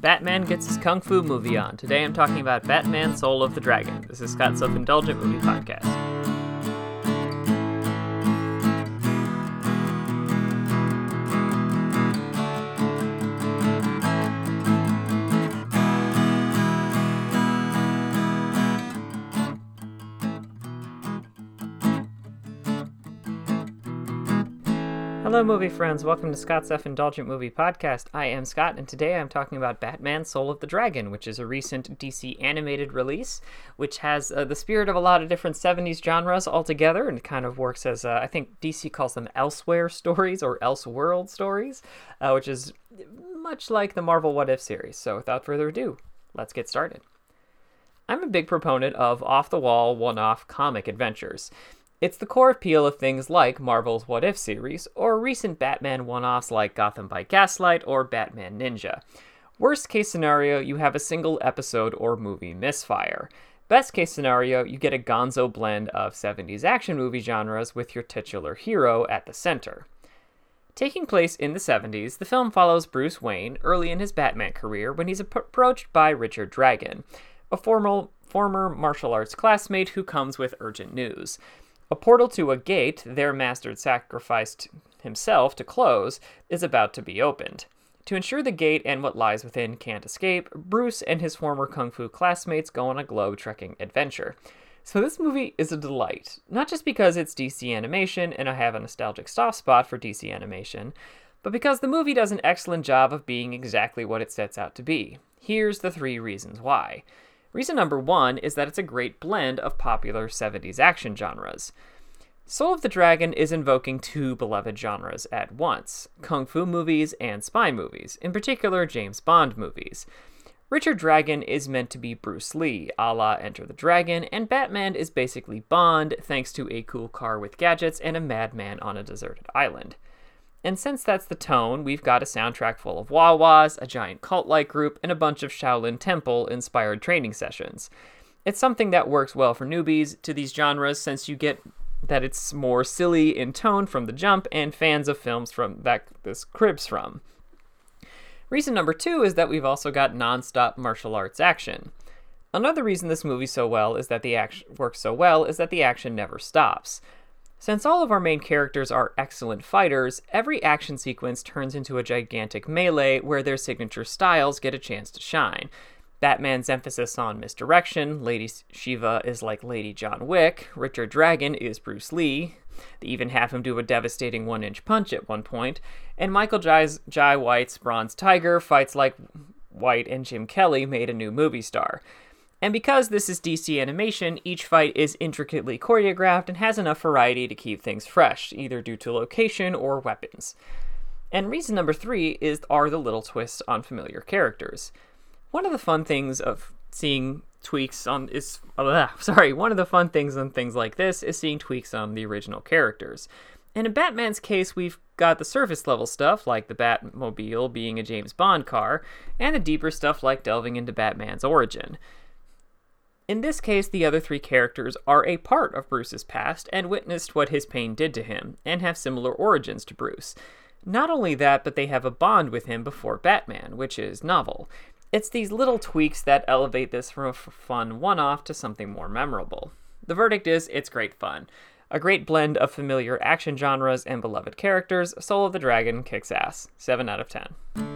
Batman gets his kung fu movie on. Today I'm talking about Batman Soul of the Dragon. This is Scott's Self Indulgent Movie Podcast. Hello, movie friends. Welcome to Scott's F Indulgent Movie Podcast. I am Scott, and today I'm talking about Batman Soul of the Dragon, which is a recent DC animated release, which has uh, the spirit of a lot of different 70s genres altogether and kind of works as, uh, I think DC calls them elsewhere stories or elseworld stories, uh, which is much like the Marvel What If series. So without further ado, let's get started. I'm a big proponent of off the wall, one off comic adventures. It's the core appeal of things like Marvel's What If series, or recent Batman one offs like Gotham by Gaslight or Batman Ninja. Worst case scenario, you have a single episode or movie misfire. Best case scenario, you get a gonzo blend of 70s action movie genres with your titular hero at the center. Taking place in the 70s, the film follows Bruce Wayne early in his Batman career when he's approached by Richard Dragon, a formal, former martial arts classmate who comes with urgent news. A portal to a gate their master sacrificed himself to close is about to be opened. To ensure the gate and what lies within can't escape, Bruce and his former kung fu classmates go on a globe trekking adventure. So, this movie is a delight, not just because it's DC animation and I have a nostalgic soft spot for DC animation, but because the movie does an excellent job of being exactly what it sets out to be. Here's the three reasons why. Reason number one is that it's a great blend of popular 70s action genres. Soul of the Dragon is invoking two beloved genres at once kung fu movies and spy movies, in particular James Bond movies. Richard Dragon is meant to be Bruce Lee, a la Enter the Dragon, and Batman is basically Bond thanks to a cool car with gadgets and a madman on a deserted island. And since that's the tone, we've got a soundtrack full of wah-wahs, a giant cult-like group, and a bunch of Shaolin Temple-inspired training sessions. It's something that works well for newbies to these genres since you get that it's more silly in tone from the jump and fans of films from that this cribs from. Reason number two is that we've also got non-stop martial arts action. Another reason this movie so well is that the action works so well is that the action never stops. Since all of our main characters are excellent fighters, every action sequence turns into a gigantic melee where their signature styles get a chance to shine. Batman's emphasis on misdirection, Lady Shiva is like Lady John Wick, Richard Dragon is Bruce Lee, they even have him do a devastating one inch punch at one point, and Michael Jai's, Jai White's Bronze Tiger fights like White and Jim Kelly made a new movie star. And because this is DC animation, each fight is intricately choreographed and has enough variety to keep things fresh, either due to location or weapons. And reason number three is are the little twists on familiar characters. One of the fun things of seeing tweaks on is sorry, one of the fun things on things like this is seeing tweaks on the original characters. And in Batman's case, we've got the surface level stuff, like the Batmobile being a James Bond car, and the deeper stuff like delving into Batman's origin. In this case, the other three characters are a part of Bruce's past and witnessed what his pain did to him, and have similar origins to Bruce. Not only that, but they have a bond with him before Batman, which is novel. It's these little tweaks that elevate this from a fun one off to something more memorable. The verdict is it's great fun. A great blend of familiar action genres and beloved characters, Soul of the Dragon kicks ass. 7 out of 10.